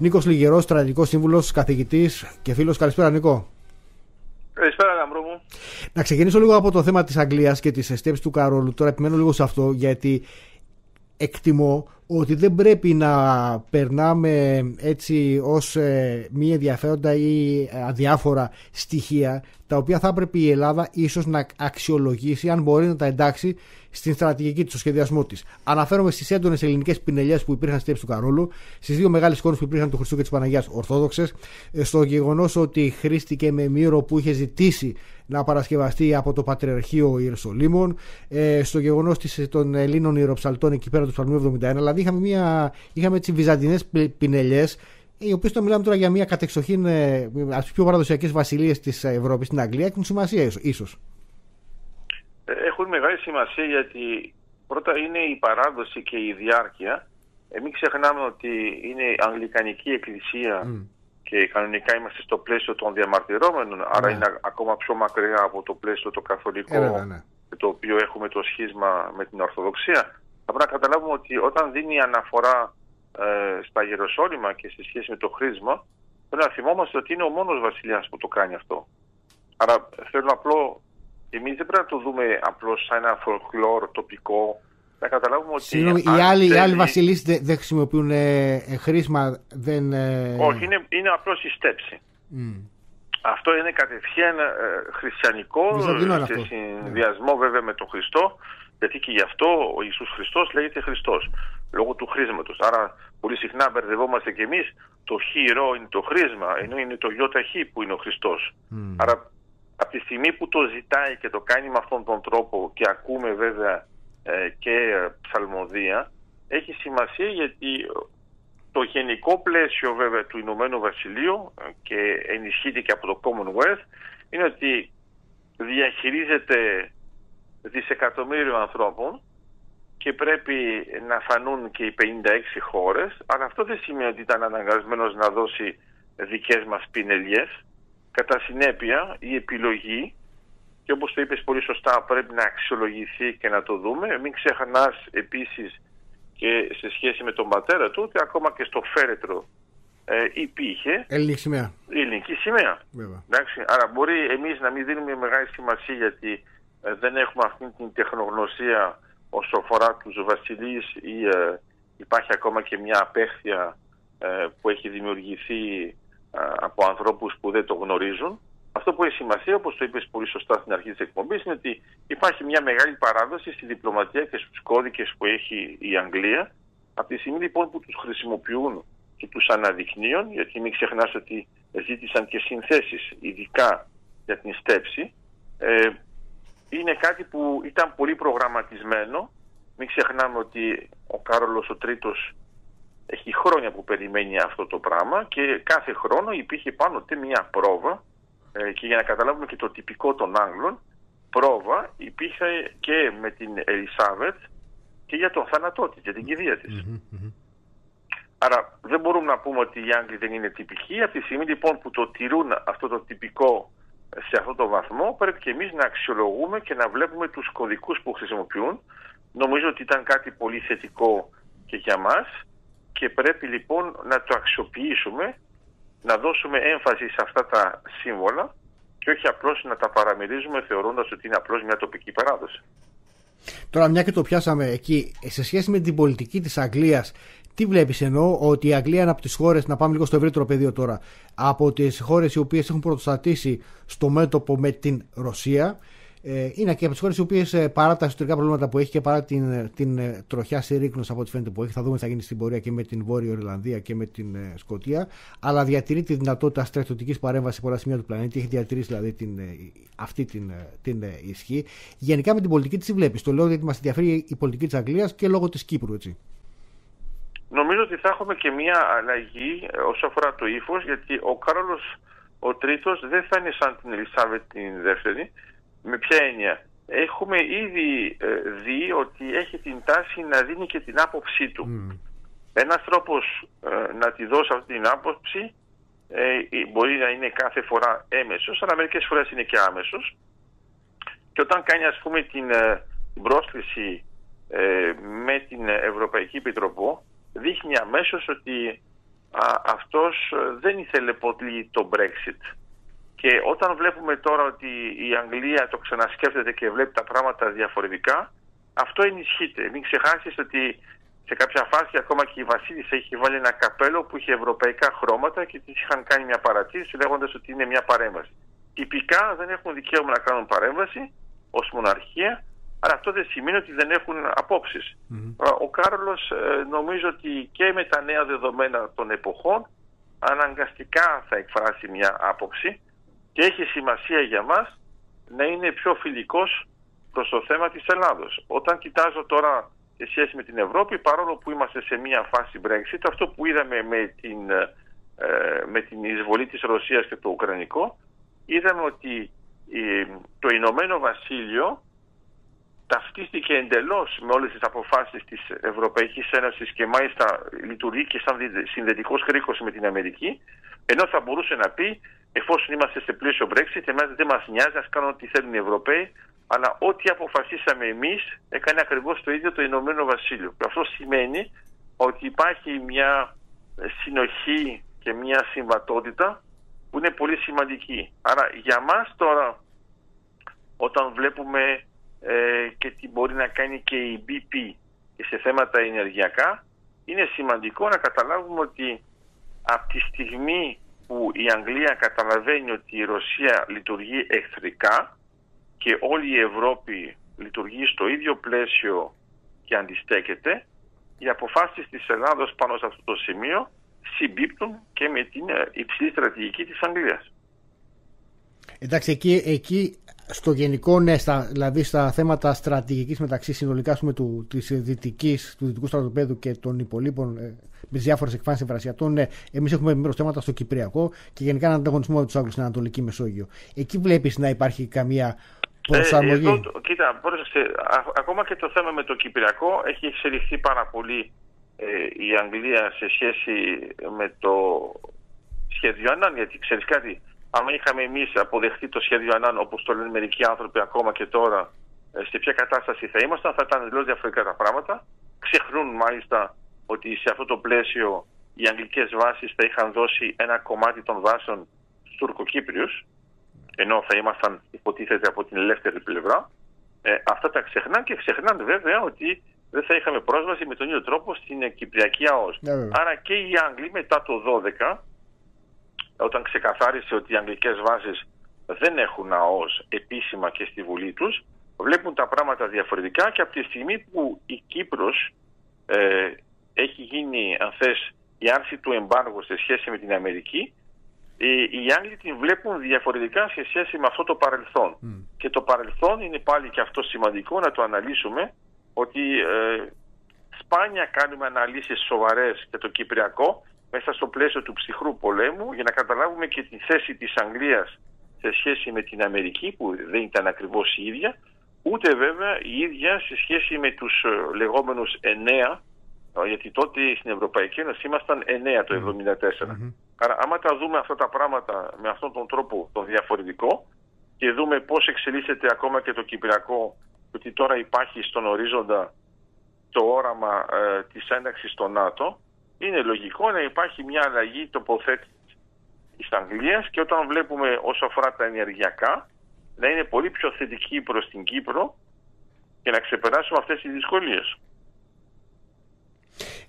Νίκος Λιγερός, στρατηγικός σύμβουλος, καθηγητής και φίλος. Καλησπέρα, Νίκο. Καλησπέρα, Γαμπρό μου. Να ξεκινήσω λίγο από το θέμα της Αγγλίας και τη εστέψη του Καρόλου. Τώρα επιμένω λίγο σε αυτό, γιατί εκτιμώ ότι δεν πρέπει να περνάμε έτσι ως ε, μη ενδιαφέροντα ή αδιάφορα στοιχεία τα οποία θα έπρεπε η Ελλάδα ίσως να αξιολογήσει αν μπορεί να τα εντάξει στην στρατηγική της, στο σχεδιασμό της. Αναφέρομαι στις έντονες ελληνικές πινελιές που υπήρχαν στη του Καρόλου, στις δύο μεγάλες εικόνες που υπήρχαν του Χριστού και της Παναγίας Ορθόδοξες, ε, στο γεγονός ότι χρήστηκε με μύρο που είχε ζητήσει να παρασκευαστεί από το Πατριαρχείο Ιερουσαλήμων, ε, στο γεγονός των Ελλήνων Ιεροψαλτών εκεί πέρα του Ψαλμού 71. Δηλαδή είχαμε, μια, είχαμε έτσι βυζαντινές πινελιές οι οποίες το μιλάμε τώρα για μια κατεξοχήν ε, από τι πιο παραδοσιακές βασιλείες της Ευρώπης, στην Αγγλία, έχουν σημασία ίσως. Έχουν μεγάλη σημασία γιατί πρώτα είναι η παράδοση και η διάρκεια. Ε, μην ξεχνάμε ότι είναι η Αγγλικανική Εκκλησία και κανονικά είμαστε στο πλαίσιο των διαμαρτυρόμενων, άρα ναι. είναι ακόμα πιο μακριά από το πλαίσιο το καθολικό, ε, ναι. το οποίο έχουμε το σχίσμα με την Ορθοδοξία. Θα πρέπει να καταλάβουμε ότι όταν δίνει αναφορά ε, στα Γεροσόλυμα και σε σχέση με το χρήσμα, πρέπει να θυμόμαστε ότι είναι ο μόνος βασιλιάς που το κάνει αυτό. Άρα θέλω απλό, εμείς δεν πρέπει να το δούμε απλώς σαν ένα folklore τοπικό, να καταλάβουμε ότι... Συγγνώμη, οι άλλοι, θέλει... άλλοι βασιλείς δεν δε χρησιμοποιούν ε, χρήσμα, δεν... Ε... Όχι, είναι, είναι απλώς η στέψη. Mm. Αυτό είναι κατευθείαν ε, χριστιανικό, σε συνδυασμό βέβαια με τον Χριστό, γιατί και γι' αυτό ο Ιησούς Χριστός λέγεται Χριστός, λόγω του χρήσματος. Άρα πολύ συχνά μπερδευόμαστε κι εμείς, το χειρό είναι το χρήσμα, ενώ είναι το χ που είναι ο Χριστός. Άρα από τη στιγμή που το ζητάει και το κάνει με αυτόν τον τρόπο και ακούμε βέβαια ε, και ψαλμοδία, έχει σημασία γιατί το γενικό πλαίσιο βέβαια του Ηνωμένου Βασιλείου ε, και ενισχύεται και από το Commonwealth είναι ότι διαχειρίζεται δισεκατομμύριο ανθρώπων και πρέπει να φανούν και οι 56 χώρες, αλλά αυτό δεν σημαίνει ότι ήταν αναγκασμένος να δώσει δικές μας πινελιές. Κατά συνέπεια, η επιλογή, και όπως το είπες πολύ σωστά, πρέπει να αξιολογηθεί και να το δούμε. Μην ξεχνάς επίσης και σε σχέση με τον πατέρα του, ότι ακόμα και στο φέρετρο ε, υπήρχε ελληνική σημαία. Ελληνική σημαία. Εντάξει, άρα μπορεί εμείς να μην δίνουμε μεγάλη σημασία γιατί ε, δεν έχουμε αυτή την τεχνογνωσία όσο αφορά τους βασιλείς ή ε, υπάρχει ακόμα και μια απέχθεια ε, που έχει δημιουργηθεί από ανθρώπους που δεν το γνωρίζουν. Αυτό που έχει σημασία, όπως το είπες πολύ σωστά στην αρχή της εκπομπής, είναι ότι υπάρχει μια μεγάλη παράδοση στη διπλωματία και στους κώδικες που έχει η Αγγλία. Από τη στιγμή λοιπόν που τους χρησιμοποιούν και τους αναδεικνύουν, γιατί μην ξεχνάς ότι ζήτησαν και συνθέσεις ειδικά για την στέψη, είναι κάτι που ήταν πολύ προγραμματισμένο. Μην ξεχνάμε ότι ο Κάρολος ο Τρίτος έχει χρόνια που περιμένει αυτό το πράγμα και κάθε χρόνο υπήρχε πάνω ότι μια πρόβα ε, και για να καταλάβουμε και το τυπικό των Άγγλων πρόβα υπήρχε και με την Ελισάβετ και για τον θάνατό της, για την κηδεία της. Άρα δεν μπορούμε να πούμε ότι οι Άγγλοι δεν είναι τυπικοί. Από τη στιγμή λοιπόν που το τηρούν αυτό το τυπικό σε αυτό το βαθμό πρέπει και εμείς να αξιολογούμε και να βλέπουμε τους κωδικούς που χρησιμοποιούν. Νομίζω ότι ήταν κάτι πολύ θετικό και για μας και πρέπει λοιπόν να το αξιοποιήσουμε, να δώσουμε έμφαση σε αυτά τα σύμβολα και όχι απλώς να τα παραμερίζουμε θεωρώντας ότι είναι απλώς μια τοπική παράδοση. Τώρα μια και το πιάσαμε εκεί, σε σχέση με την πολιτική της Αγγλίας τι βλέπεις εννοώ ότι η Αγγλία είναι από τις χώρες, να πάμε λίγο στο ευρύτερο πεδίο τώρα, από τις χώρες οι οποίες έχουν πρωτοστατήσει στο μέτωπο με την Ρωσία. Ε, είναι και από τις χώρες οι οποίες ε, παρά τα εσωτερικά προβλήματα που έχει και παρά την, ε, την ε, τροχιά συρρήκνωση από ό,τι φαίνεται που έχει, θα δούμε τι θα γίνει στην πορεία και με την Βόρεια Ιρλανδία και με την ε, Σκωτία, αλλά διατηρεί τη δυνατότητα στρατιωτικής παρέμβασης σε πολλά σημεία του πλανήτη. Έχει διατηρήσει δηλαδή την, αυτή την, την ισχύ. Γενικά με την πολιτική της βλέπεις; Το λέω γιατί μας ενδιαφέρει η πολιτική της Αγγλίας και λόγω της Κύπρου, έτσι. Νομίζω ότι θα έχουμε και μια αλλαγή ε, όσο αφορά το ύφος, γιατί ο Κάρολος ο τρίτος δεν θα είναι σαν την Ελισάβετ την δεύτερη. Με ποια έννοια; Έχουμε ήδη ε, δει ότι έχει την τάση να δίνει και την άποψή του. Mm. Ένας τρόπος ε, να τη δώσει αυτή την άποψη μπορεί να είναι κάθε φορά έμεσος, αλλά μερικές φορές είναι και άμεσος. Και όταν κάνει ας πούμε την, την πρόσκληση με την Ευρωπαϊκή Επιτροπή, δείχνει αμέσως ότι αυτός δεν ήθελε πολύ το Brexit. Και όταν βλέπουμε τώρα ότι η Αγγλία το ξανασκέφτεται και βλέπει τα πράγματα διαφορετικά, αυτό ενισχύεται. Μην ξεχάσεις ότι σε κάποια φάση ακόμα και η Βασίλισσα έχει βάλει ένα καπέλο που είχε ευρωπαϊκά χρώματα και της είχαν κάνει μια παρατήρηση λέγοντας ότι είναι μια παρέμβαση. Τυπικά δεν έχουν δικαίωμα να κάνουν παρέμβαση ως μοναρχία, αλλά αυτό δεν σημαίνει ότι δεν έχουν Ο Κάρολος ε, νομίζω ότι και με τα νέα δεδομένα των εποχών αναγκαστικά θα εκφράσει μια άποψη και έχει σημασία για μας να είναι πιο φιλικός προς το θέμα της Ελλάδος. Όταν κοιτάζω τώρα σε σχέση με την Ευρώπη, παρόλο που είμαστε σε μια φάση Brexit, αυτό που είδαμε με την, ε, με την εισβολή της Ρωσίας και το Ουκρανικό, είδαμε ότι το Ηνωμένο Βασίλειο ταυτίστηκε εντελώς με όλες τις αποφάσεις της Ευρωπαϊκής Ένωσης και μάλιστα λειτουργεί και σαν συνδετικός κρίκος με την Αμερική, ενώ θα μπορούσε να πει εφόσον είμαστε σε πλαίσιο Brexit, εμάς δεν μας νοιάζει, ας κάνουν ό,τι θέλουν οι Ευρωπαίοι, αλλά ό,τι αποφασίσαμε εμείς έκανε ακριβώς το ίδιο το Ηνωμένο Βασίλειο. Αυτό σημαίνει ότι υπάρχει μια συνοχή και μια συμβατότητα που είναι πολύ σημαντική. Άρα για μας τώρα όταν βλέπουμε ε, και τι μπορεί να κάνει και η BP και σε θέματα ενεργειακά είναι σημαντικό να καταλάβουμε ότι από τη στιγμή που η Αγγλία καταλαβαίνει ότι η Ρωσία λειτουργεί εχθρικά και όλη η Ευρώπη λειτουργεί στο ίδιο πλαίσιο και αντιστέκεται, οι αποφάσεις της Ελλάδος πάνω σε αυτό το σημείο συμπίπτουν και με την ε, υψηλή στρατηγική της Αγγλίας. Εντάξει, εκεί, εκεί στο γενικό, ναι, στα, δηλαδή στα θέματα στρατηγικής μεταξύ συνολικά πούμε, του, της δυτικής, του δυτικού στρατοπέδου και των υπολείπων ε, με τις διάφορες εκφάνσεις ευρασιατών, ναι, εμείς έχουμε μέρος θέματα στο Κυπριακό και γενικά έναν ανταγωνισμό με τους Άγγλους στην Ανατολική Μεσόγειο. Εκεί βλέπεις να υπάρχει καμία προσαρμογή. Ε, εδώ, κοίτα, πρόσεξε, ακόμα και το θέμα με το Κυπριακό έχει εξελιχθεί πάρα πολύ ε, η Αγγλία σε σχέση με το σχέδιο Ανάν, γιατί ξέρεις κάτι, αν είχαμε εμείς αποδεχτεί το σχέδιο Ανάν, όπως το λένε μερικοί άνθρωποι ακόμα και τώρα, ε, σε ποια κατάσταση θα ήμασταν, θα ήταν εντελώς διαφορετικά τα πράγματα. Ξεχνούν μάλιστα ότι σε αυτό το πλαίσιο οι αγγλικές βάσεις θα είχαν δώσει ένα κομμάτι των βάσεων στους Τουρκοκύπριους, ενώ θα ήμασταν υποτίθεται από την ελεύθερη πλευρά. Ε, αυτά τα ξεχνάνε και ξεχνάνε βέβαια ότι δεν θα είχαμε πρόσβαση με τον ίδιο τρόπο στην Κυπριακή ΑΟΣ. Ναι, Άρα και οι Άγγλοι μετά το 12 όταν ξεκαθάρισε ότι οι αγγλικές βάσεις δεν έχουν ΑΟΣ επίσημα και στη Βουλή τους, βλέπουν τα πράγματα διαφορετικά και από τη στιγμή που η Κύπρος ε, έχει γίνει, αν θες, η άρση του εμπάργου σε σχέση με την Αμερική, οι Άγγλοι την βλέπουν διαφορετικά σε σχέση με αυτό το παρελθόν. Και το παρελθόν είναι πάλι και αυτό σημαντικό να το αναλύσουμε, ότι ε, σπάνια κάνουμε αναλύσεις σοβαρές για το Κυπριακό μέσα στο πλαίσιο του ψυχρού πολέμου για να καταλάβουμε και τη θέση της Αγγλίας σε σχέση με την Αμερική που δεν ήταν ακριβώς η ίδια ούτε βέβαια η ίδια σε σχέση με τους ε, λεγόμενους εννέα γιατί τότε στην Ευρωπαϊκή Ένωση ήμασταν εννέα το 1974. Άρα άμα τα δούμε αυτά τα πράγματα με αυτόν τον τρόπο το διαφορετικό και δούμε πώς εξελίσσεται ακόμα και το Κυπριακό ότι τώρα υπάρχει στον ορίζοντα το όραμα ε, της ένταξης στο ΝΑΤΟ είναι λογικό να υπάρχει μια αλλαγή τοποθέτησης της Αγγλίας και όταν βλέπουμε όσο αφορά τα ενεργειακά να είναι πολύ πιο θετική προς την Κύπρο και να ξεπεράσουμε αυτές τις δυσκολίες.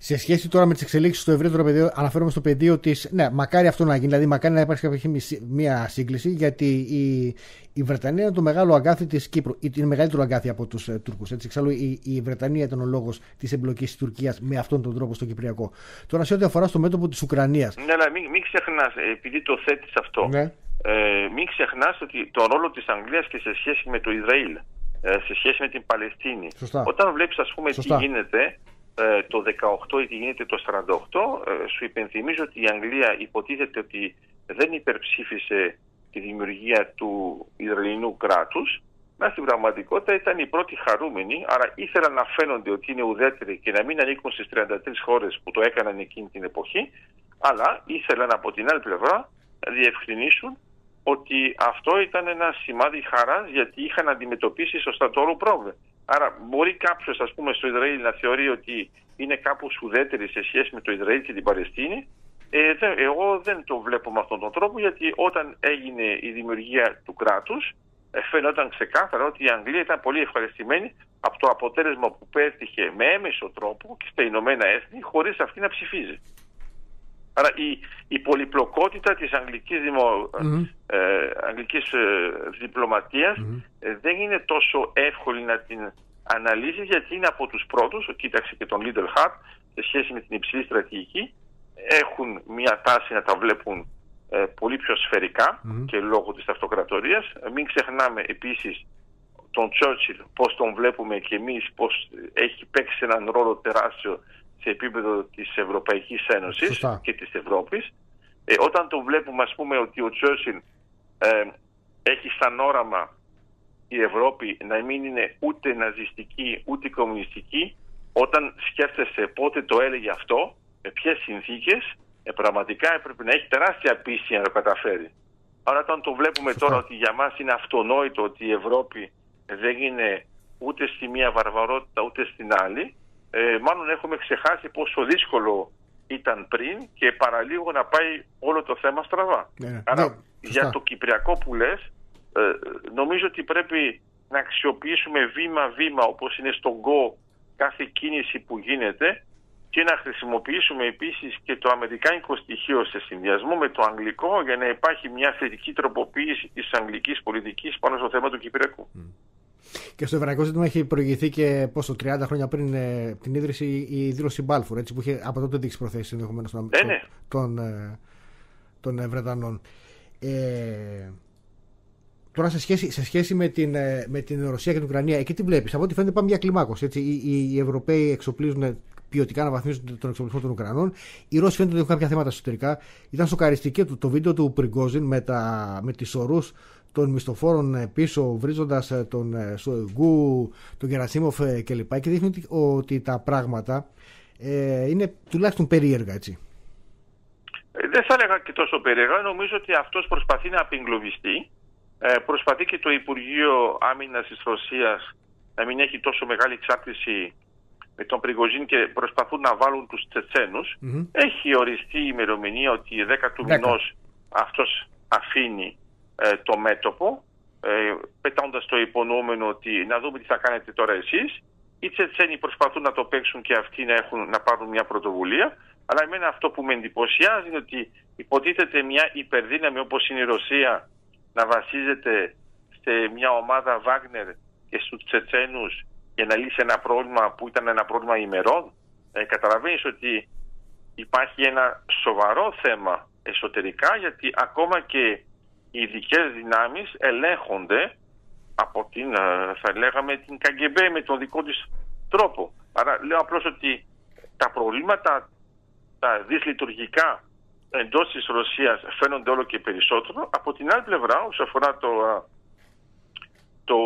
Σε σχέση τώρα με τις εξελίξεις στο ευρύτερο πεδίο, αναφέρομαι στο πεδίο της. Ναι, μακάρι αυτό να γίνει, δηλαδή μακάρι να υπάρξει κάποια μία σύγκληση, γιατί η, η Βρετανία είναι το μεγάλο αγκάθι της Κύπρου. Είναι μεγαλύτερο αγκάθι από τους ε, Τούρκους. Εξάλλου η, η Βρετανία ήταν ο λόγος της εμπλοκής της Τουρκίας με αυτόν τον τρόπο στο Κυπριακό. Τώρα, σε ό,τι αφορά στο μέτωπο της Ουκρανίας. Ναι, αλλά μην, μην ξεχνάς, ε, επειδή το θέτεις αυτό, ναι. ε, μην ξεχνάς ότι το ρόλο της Αγγλίας και σε σχέση με το Ισραήλ, ε, σε σχέση με την Παλαιστίνη. Σωστά. Όταν βλέπεις, ας πούμε, Σωστά. τι γίνεται, ε, το 18 ή τι γίνεται το 48, ε, σου υπενθυμίζω ότι η Αγγλία υποτίθεται ότι δεν υπερψήφισε τη δημιουργία του Ισραηλινού κράτους, μα στην πραγματικότητα ήταν οι πρώτοι χαρούμενοι, άρα ήθελαν να φαίνονται ότι είναι ουδέτεροι και να μην ανήκουν στις 33 χώρες που το έκαναν εκείνη την εποχή, αλλά ήθελαν από την άλλη πλευρά να διευκρινίσουν ότι αυτό ήταν ένα σημάδι χαράς γιατί είχαν αντιμετωπίσει σωστά το όλο πρόβλημα. Άρα μπορεί κάποιος πούμε στο Ισραήλ να θεωρεί ότι είναι κάπου ουδέτερη σε σχέση με το Ισραήλ και την Παλαιστίνη Ε, εγώ δεν το βλέπω με αυτόν τον τρόπο γιατί όταν έγινε η δημιουργία του κράτους ε, φαίνονταν ξεκάθαρα ότι η Αγγλία ήταν πολύ ευχαριστημένη από το αποτέλεσμα που πέτυχε με έμεσο τρόπο και στα Ηνωμένα Έθνη χωρίς αυτή να ψηφίζει. Άρα η, η πολυπλοκότητα της αγγλικής, δημο, ε, αγγλικής ε, διπλωματιας ε, δεν είναι τόσο εύκολη να την αναλύσεις γιατί είναι από τους πρώτους, κοίταξε και τον Little Hart σε σχέση με την υψηλή στρατηγική, έχουν μια τάση να τα βλέπουν ε, πολύ πιο σφαιρικα και λόγω της αυτοκρατορίας. Μην ξεχνάμε επίσης τον Τσόρτσιλ, πώς τον βλέπουμε και εμείς, πώς έχει παίξει έναν ρόλο τεράστιο σε επίπεδο της Ευρωπαϊκής Ένωσης και της Ευρώπης. Ε, όταν το βλέπουμε ας πούμε ότι ο Τσόρτσιλ ε, έχει σαν όραμα η Ευρώπη να μην είναι ούτε ναζιστική ούτε κομμουνιστική, όταν σκέφτεσαι πότε το έλεγε αυτό, με ποιες συνθήκες, ε, πραγματικά έπρεπε να έχει τεράστια πίστη να το καταφέρει. Άρα όταν το βλέπουμε τώρα ότι για μας είναι αυτονόητο ότι η Ευρώπη δεν είναι ούτε στη μία βαρβαρότητα ούτε στην άλλη, ε, μάλλον έχουμε ξεχάσει πόσο δύσκολο ήταν πριν και παραλίγο να πάει όλο το θέμα στραβά. Ναι, Άρα ναι, για το Κυπριακό που λες, ε, νομίζω ότι πρέπει να αξιοποιήσουμε βήμα-βήμα όπως είναι στον ΚΟ κάθε κίνηση που γίνεται και να χρησιμοποιήσουμε επίσης και το αμερικάνικο στοιχείο σε συνδυασμό με το αγγλικό για να υπάρχει μια θετική τροποποίηση της αγγλικής πολιτικής πάνω στο θέμα του Κυπριακού. Και στο ευρωπαϊκό ζήτημα έχει προηγηθεί και πόσο 30 χρόνια πριν ε, την ίδρυση η δήλωση Μπάλφουρ, έτσι, που είχε από τότε δείξει προθέσεις ενδεχομένως των, ε, ναι. των, ε, των, των Βρετανών. Ε, Τώρα σε σχέση, σε σχέση με, την, ε, με την Ρωσία και την Ουκρανία, εκεί τι βλέπεις; Από ό,τι φαίνεται πάμε μια κλιμάκωση. Έτσι. Οι, οι, Ευρωπαίοι εξοπλίζουν ποιοτικά να βαθμίζουν τον εξοπλισμό των Ουκρανών. Οι Ρώσοι φαίνεται ότι έχουν κάποια θέματα εσωτερικά. Ήταν σοκαριστική το, το βίντεο του Πριγκόζιν με, τα, με τις ορούς των μισθοφόρων πίσω, βρίζοντας ε, τον ε, Σοϊγκού, τον Γερασίμοφ κλπ. Και δείχνει ότι, ότι τα πράγματα ε, είναι τουλάχιστον περίεργα έτσι. Δεν θα έλεγα και τόσο περίεργα. Νομίζω ότι αυτός προσπαθεί να απειγκλωβιστεί ε, προσπαθεί και το Υπουργείο Άμυνας της Ρωσίας να μην έχει τόσο μεγάλη εξάρτηση με τον Πριγοζίν και προσπαθούν να βάλουν τους τσετσενους Έχει οριστεί η ημερομηνία ότι η 10 του μηνός αυτός αφήνει ε, το μέτωπο ε, πετώντας το υπονοούμενο ότι να δούμε τι θα κάνετε τώρα εσείς. Οι Τσετσένοι προσπαθούν να το παίξουν και αυτοί να, έχουν, να πάρουν μια πρωτοβουλία. Αλλά εμένα αυτό που με εντυπωσιάζει είναι ότι υποτίθεται μια υπερδύναμη όπως είναι η Ρωσία να βασίζεται σε μια ομάδα Βάγνερ και στους Τσετσένους για να λύσει ένα πρόβλημα που ήταν ένα πρόβλημα ημερών. Ε, καταλαβαίνεις ότι υπάρχει ένα σοβαρό θέμα εσωτερικά γιατί ακόμα και οι ειδικές δυνάμεις ελέγχονται από την, ε, θα λέγαμε, την Καγκεμπέ με τον δικό της τρόπο. Άρα λέω απλώς ότι τα προβλήματα, τα δυσλειτουργικά εντός της Ρωσίας φαίνονται όλο και περισσότερο. Από την άλλη πλευρά, όσο αφορά το, το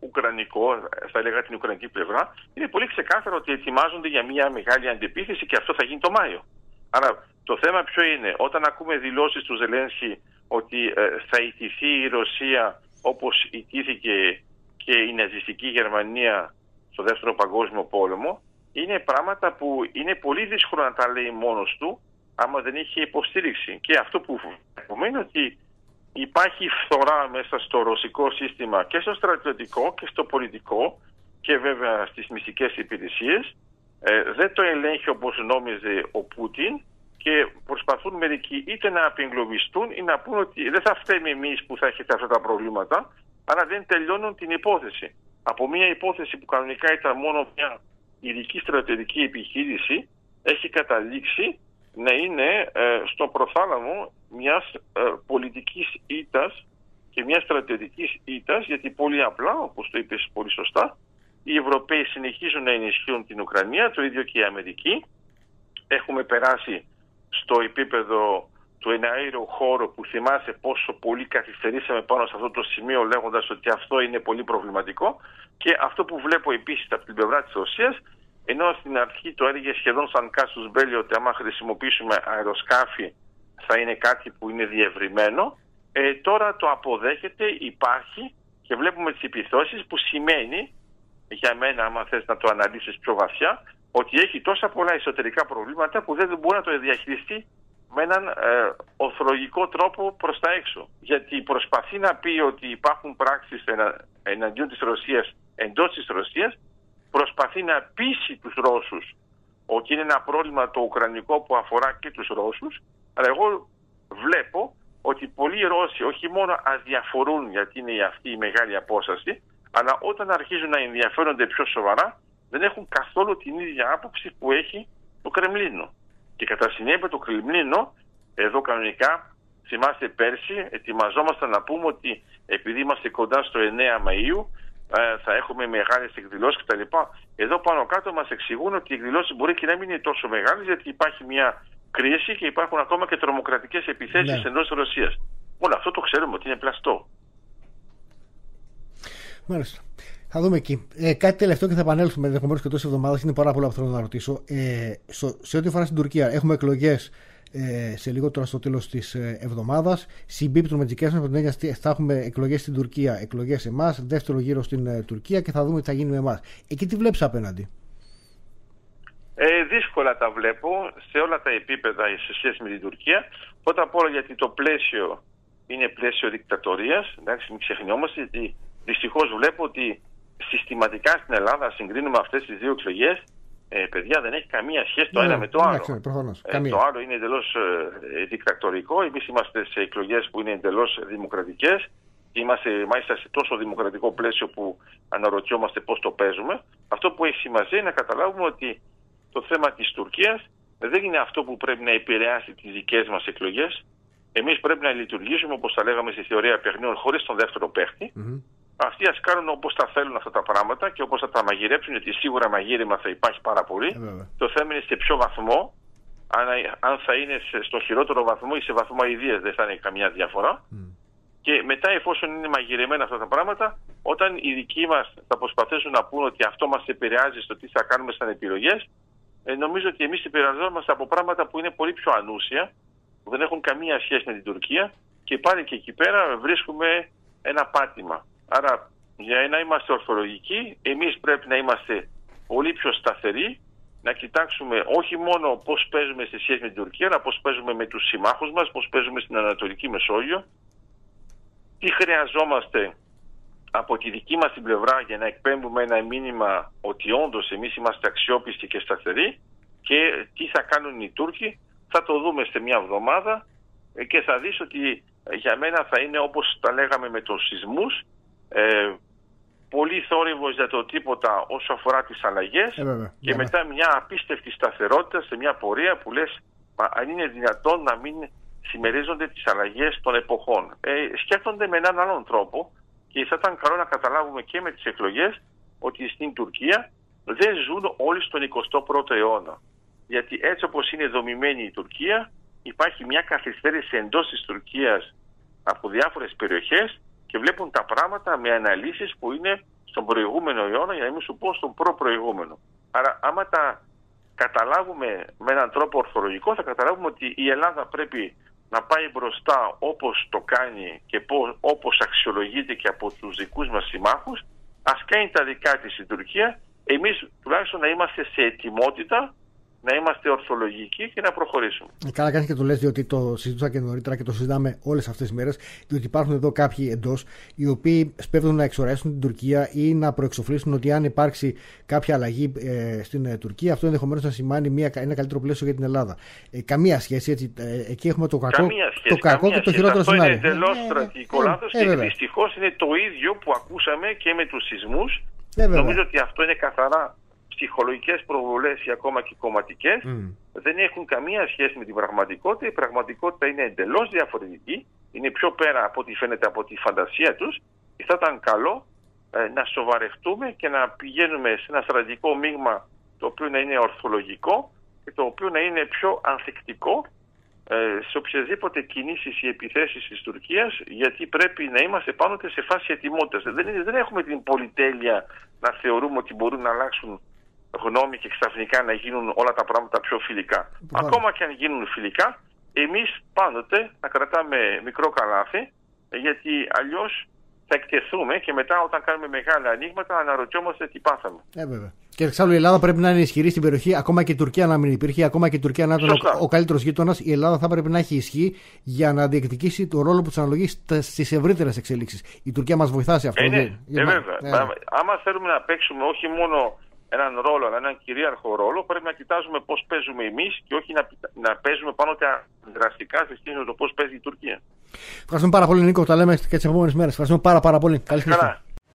ουκρανικό, θα έλεγα την ουκρανική πλευρά, είναι πολύ ξεκάθαρο ότι ετοιμάζονται για μια μεγάλη αντεπίθεση και αυτό θα γίνει το Μάιο. Άρα το θέμα ποιο είναι, όταν ακούμε δηλώσεις του Ζελένσκι ότι ε, θα ιτηθεί η Ρωσία όπως ιτήθηκε και η ναζιστική Γερμανία στο δεύτερο παγκόσμιο πόλεμο, είναι πράγματα που είναι πολύ δύσκολο να τα λέει μόνος του άμα δεν είχε υποστήριξη. Και αυτό που είναι ότι υπάρχει φθορά μέσα στο ρωσικό σύστημα και στο στρατιωτικό και στο πολιτικό και βέβαια στις μυστικές υπηρεσίες. Ε, δεν το ελέγχει όπως νόμιζε ο Πούτιν και προσπαθούν μερικοί είτε να απεγκλωβιστούν ή να πούν ότι δεν θα φταίμε εμείς που θα έχετε αυτά τα προβλήματα, αλλά δεν τελειώνουν την υπόθεση. Από μια υπόθεση που κανονικά ήταν μόνο μια ειδική στρατιωτική επιχείρηση, έχει καταλήξει να είναι ε, στο προθάλαμο μιας ε, πολιτικής ήττας και μιας στρατιωτικής ήττας γιατί πολύ απλά, όπως το είπες πολύ σωστά, οι Ευρωπαίοι συνεχίζουν να ενισχύουν την Ουκρανία, το ίδιο και η Αμερική. Έχουμε περάσει στο επίπεδο του εναέριου χώρου που θυμάσαι πόσο πολύ καθυστερήσαμε πάνω σε αυτό το σημείο λέγοντας ότι αυτό είναι πολύ προβληματικό. Και αυτό που βλέπω επίσης από την πλευρά της Ρωσίας ενώ στην αρχή το έλεγε σχεδόν σαν κάσους μπέλι ότι άμα χρησιμοποιήσουμε αεροσκάφη θα είναι κάτι που είναι διευρυμένο, ε, τώρα το αποδέχεται, υπάρχει και βλέπουμε τις επιθώσεις που σημαίνει, για μένα άμα θες να το αναλύσεις πιο βαθιά, ότι έχει τόσα πολλά εσωτερικά προβλήματα που δεν μπορεί να το διαχειριστεί με έναν ε, ορθολογικό τρόπο προς τα έξω. Γιατί προσπαθεί να πει ότι υπάρχουν πράξεις ενα, εναντίον της Ρωσίας εντός της Ρωσίας, προσπαθεί να πείσει τους Ρώσους ότι είναι ένα πρόβλημα το Ουκρανικό που αφορά και τους Ρώσους, αλλά εγώ βλέπω ότι πολλοί Ρώσοι όχι μόνο αδιαφορούν γιατί είναι αυτή η μεγάλη απόσταση, αλλά όταν αρχίζουν να ενδιαφέρονται πιο σοβαρά, δεν έχουν καθόλου την ίδια άποψη που έχει το Κρεμλίνο. Και κατά συνέπεια το Κρεμλίνο, εδώ κανονικά, θυμάστε πέρσι, ετοιμαζόμαστε να πούμε ότι επειδή είμαστε κοντά στο 9 Μαΐου, ε, θα έχουμε μεγάλες εκδηλώσεις κτλ. Εδώ πάνω κάτω μας εξηγούν ότι οι εκδηλώσεις μπορεί και να μην είναι τόσο μεγάλες γιατί υπάρχει μια κρίση και υπάρχουν ακόμα και τρομοκρατικές επιθέσεις ναι. εντός Ρωσίας. Όλο αυτό το ξέρουμε ότι είναι πλαστό. Μάλιστα. Θα δούμε εκεί. Ε, κάτι τελευταίο και θα επανέλθουμε ενδεχομένως και τόση εβδομάδας. Είναι πάρα πολλά που θέλω να ρωτήσω. Ε, σε ό,τι αφορά στην Τουρκία, έχουμε εκλογές ε, σε λίγο τώρα στο τέλος της ε, εβδομάδας. Συμπίπτουν με τις δικές μας από την έννοια θα έχουμε εκλογές στην Τουρκία, εκλογές σε εμάς, δεύτερο γύρο στην ε, Τουρκία και θα δούμε τι θα γίνει με εμάς. Εκεί τι βλέπεις απέναντι; Ε, δύσκολα τα βλέπω σε όλα τα επίπεδα σε σχέση με την Τουρκία. Πρώτα απ' όλα γιατί το πλαίσιο είναι πλαίσιο δικτατορίας. Εντάξει, μην ξεχνιόμαστε γιατί δυστυχώς βλέπω ότι συστηματικά στην Ελλάδα συγκρίνουμε αυτές τις δύο εκλογές. Ε, παιδιά δεν έχει καμία σχέση το ναι, ένα με το άλλο. ε, το άλλο είναι εντελώς ε, δικτατορικό. Εμείς είμαστε σε εκλογές που είναι εντελώς δημοκρατικές. Είμαστε μάλιστα σε τόσο δημοκρατικό πλαίσιο που αναρωτιόμαστε πώς το παίζουμε. Αυτό που έχει σημασία είναι να καταλάβουμε ότι το θέμα της Τουρκίας δεν είναι αυτό που πρέπει να επηρεάσει τις δικές μας εκλογές. Εμείς πρέπει να λειτουργήσουμε όπως τα λέγαμε στη θεωρία παιχνίων χωρίς τον δεύτερο παίχτη. Mm-hmm αυτοί ας κάνουν όπως τα θέλουν αυτά τα πράγματα και όπως θα τα μαγειρέψουν, γιατί σίγουρα μαγείρεμα θα υπάρχει πάρα πολύ. Ε, το θέμα είναι σε ποιο βαθμό, αν, αν θα είναι στο χειρότερο βαθμό ή σε βαθμό αηδία, δεν θα είναι καμιά διαφορά. Και μετά, εφόσον είναι μαγειρεμένα αυτά τα πράγματα, όταν οι δικοί μας θα προσπαθήσουν να πούν ότι αυτό μας επηρεάζει στο τι θα κάνουμε σαν επιλογές, ε, νομίζω ότι εμείς επηρεαζόμαστε από πράγματα που είναι πολύ πιο ανούσια, που δεν έχουν καμία σχέση με την Τουρκία και πάλι και εκεί πέρα βρίσκουμε ένα πάτημα. Άρα για να είμαστε ορθολογικοί, εμείς πρέπει να είμαστε πολύ πιο σταθεροί, να κοιτάξουμε όχι μόνο πώς παίζουμε σε σχέση με την Τουρκία, αλλά πώς παίζουμε με τους συμμάχους μας, πώς παίζουμε στην Ανατολική Μεσόγειο, τι χρειαζόμαστε από τη δική μας την πλευρά για να εκπέμπουμε ένα μήνυμα ότι όντως εμείς είμαστε αξιόπιστοι και σταθεροί και τι θα κάνουν οι Τούρκοι, θα το δούμε σε μια εβδομάδα και θα δεις ότι για μένα θα είναι όπως τα λέγαμε με τους σεισμούς, ε, πολύ θόρυβος για το τίποτα όσο αφορά τις αλλαγές ε, και μετά μια απίστευτη σταθερότητα σε μια πορεία που λες μα, αν είναι δυνατόν να μην συμμερίζονται τις αλλαγές των εποχών. Ε, σκέφτονται με έναν άλλον τρόπο και θα ήταν καλό να καταλάβουμε και με τις εκλογές ότι στην Τουρκία δεν ζουν όλοι στον 21ο αιώνα. Γιατί έτσι όπως είναι δομημένη η Τουρκία υπάρχει μια καθυστέρηση εντός της Τουρκίας από διάφορες περιοχές και βλέπουν τα πράγματα με αναλύσεις που είναι στον προηγούμενο αιώνα για να μην σου πω στον προ-προηγούμενο. Άρα άμα τα καταλάβουμε με έναν τρόπο ορθολογικό θα καταλάβουμε ότι η Ελλάδα πρέπει να πάει μπροστά όπως το κάνει και όπως αξιολογείται και από τους δικούς μας συμμάχους ας κάνει τα δικά της η Τουρκία εμείς τουλάχιστον να είμαστε σε ετοιμότητα να είμαστε ορθολογικοί και να προχωρήσουμε. Ε, καλά, κάνεις και το λες διότι το συζήτησα και νωρίτερα και το συζητάμε όλες αυτές τις μέρες. Διότι υπάρχουν εδώ κάποιοι εντός οι οποίοι σπέβδουν να εξορέσουν την Τουρκία ή να προεξοφλήσουν ότι αν υπάρξει κάποια αλλαγή ε, στην ε, Τουρκία, αυτό ενδεχομένως να σημάνει μια, ένα καλύτερο πλαίσιο για την Ελλάδα. Ε, καμία σχέση έτσι. Ε, εκεί έχουμε το κακό, σχέση, το κακό και το χειρότερο σενάριο. Αυτό είναι εντελώς στρατηγικό λάθος και δυστυχώς είναι το ίδιο που ακούσαμε και με τους σεισμούς. Νομίζω ότι αυτό είναι καθαρά ψυχολογικές προβολές ή ακόμα και κομματικές δεν έχουν καμία σχέση με την πραγματικότητα. Η πραγματικότητα είναι εντελώς διαφορετική, είναι πιο πέρα από ό,τι φαίνεται από τη φαντασία τους και θα ήταν καλό ε, να σοβαρευτούμε και να πηγαίνουμε σε ένα στρατηγικό μείγμα το οποίο να είναι ορθολογικό και το οποίο να είναι πιο ανθεκτικό ε, σε οποιασδήποτε κινήσεις ή επιθέσεις της Τουρκίας γιατί πρέπει να είμαστε πάνω σε φάση ετοιμότητας. Δεν, δεν έχουμε την πολυτέλεια να θεωρούμε ότι μπορούν να αλλάξουν γνώμη και ξαφνικά να γίνουν όλα τα πράγματα πιο φιλικά. Ακόμα και αν γίνουν φιλικά, εμείς πάντοτε να κρατάμε μικρό καλάθι, γιατί αλλιώς θα εκτεθούμε και μετά όταν κάνουμε μεγάλα ανοίγματα αναρωτιόμαστε τι πάθαμε. Ε, βέβαια. Και εξάλλου η Ελλάδα πρέπει να είναι ισχυρή στην περιοχή, ακόμα και η Τουρκία να μην υπήρχε, ακόμα και η Τουρκία να ήταν ο, ο καλύτερος γείτονας. Η Ελλάδα θα πρέπει να έχει ισχύ για να διεκδικήσει το ρόλο που της αναλογεί στις ευρύτερες εξέλιξει. Η Τουρκία μας βοηθά σε αυτό. Ε, ναι, ε, βέβαια. Ναι. Άμα θέλουμε να παίξουμε όχι μόνο έναν ρόλο, έναν κυρίαρχο ρόλο, πρέπει να κοιτάζουμε πώς παίζουμε εμείς και όχι να, να παίζουμε πάνω τα δραστικά σε σχέση με το πώς παίζει η Τουρκία. Ευχαριστούμε πάρα πολύ, Νίκο. Τα λέμε και τις επόμενες μέρες. Ευχαριστούμε πάρα, πάρα πολύ. Καλή